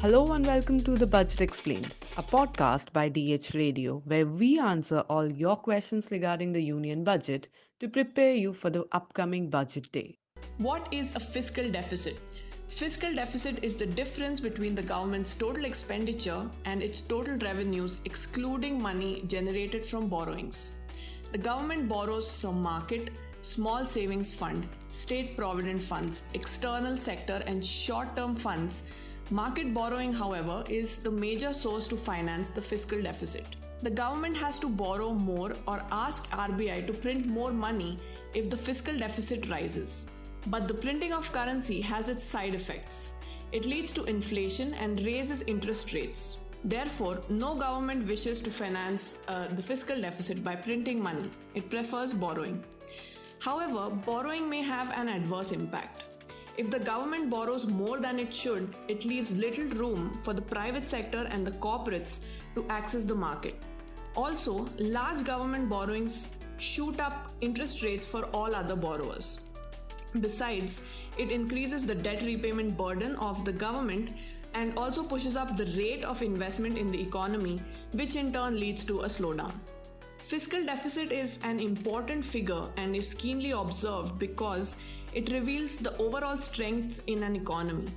Hello and welcome to The Budget Explained, a podcast by DH Radio, where we answer all your questions regarding the union budget to prepare you for the upcoming budget day. What is a fiscal deficit? Fiscal deficit is the difference between the government's total expenditure and its total revenues, excluding money generated from borrowings. The government borrows from market, small savings fund, state provident funds, external sector, and short term funds. Market borrowing, however, is the major source to finance the fiscal deficit. The government has to borrow more or ask RBI to print more money if the fiscal deficit rises. But the printing of currency has its side effects. It leads to inflation and raises interest rates. Therefore, no government wishes to finance uh, the fiscal deficit by printing money. It prefers borrowing. However, borrowing may have an adverse impact. If the government borrows more than it should, it leaves little room for the private sector and the corporates to access the market. Also, large government borrowings shoot up interest rates for all other borrowers. Besides, it increases the debt repayment burden of the government and also pushes up the rate of investment in the economy, which in turn leads to a slowdown. Fiscal deficit is an important figure and is keenly observed because it reveals the overall strength in an economy.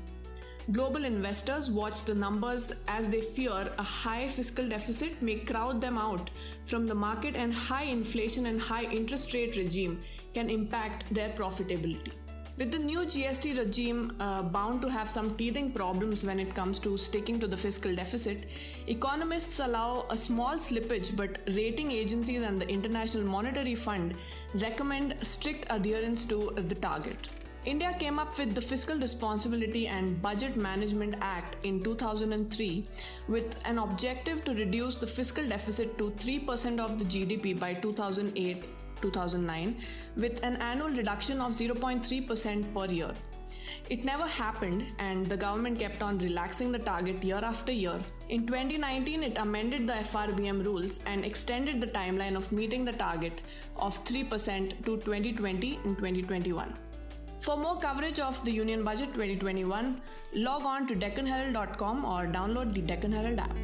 Global investors watch the numbers as they fear a high fiscal deficit may crowd them out from the market, and high inflation and high interest rate regime can impact their profitability. With the new GST regime uh, bound to have some teething problems when it comes to sticking to the fiscal deficit, economists allow a small slippage, but rating agencies and the International Monetary Fund recommend strict adherence to the target. India came up with the Fiscal Responsibility and Budget Management Act in 2003 with an objective to reduce the fiscal deficit to 3% of the GDP by 2008 2009 with an annual reduction of 0.3% per year. It never happened, and the government kept on relaxing the target year after year. In 2019, it amended the FRBM rules and extended the timeline of meeting the target of 3% to 2020 and 2021. For more coverage of the Union Budget 2021, log on to DeccanHerald.com or download the Deccan Herald app.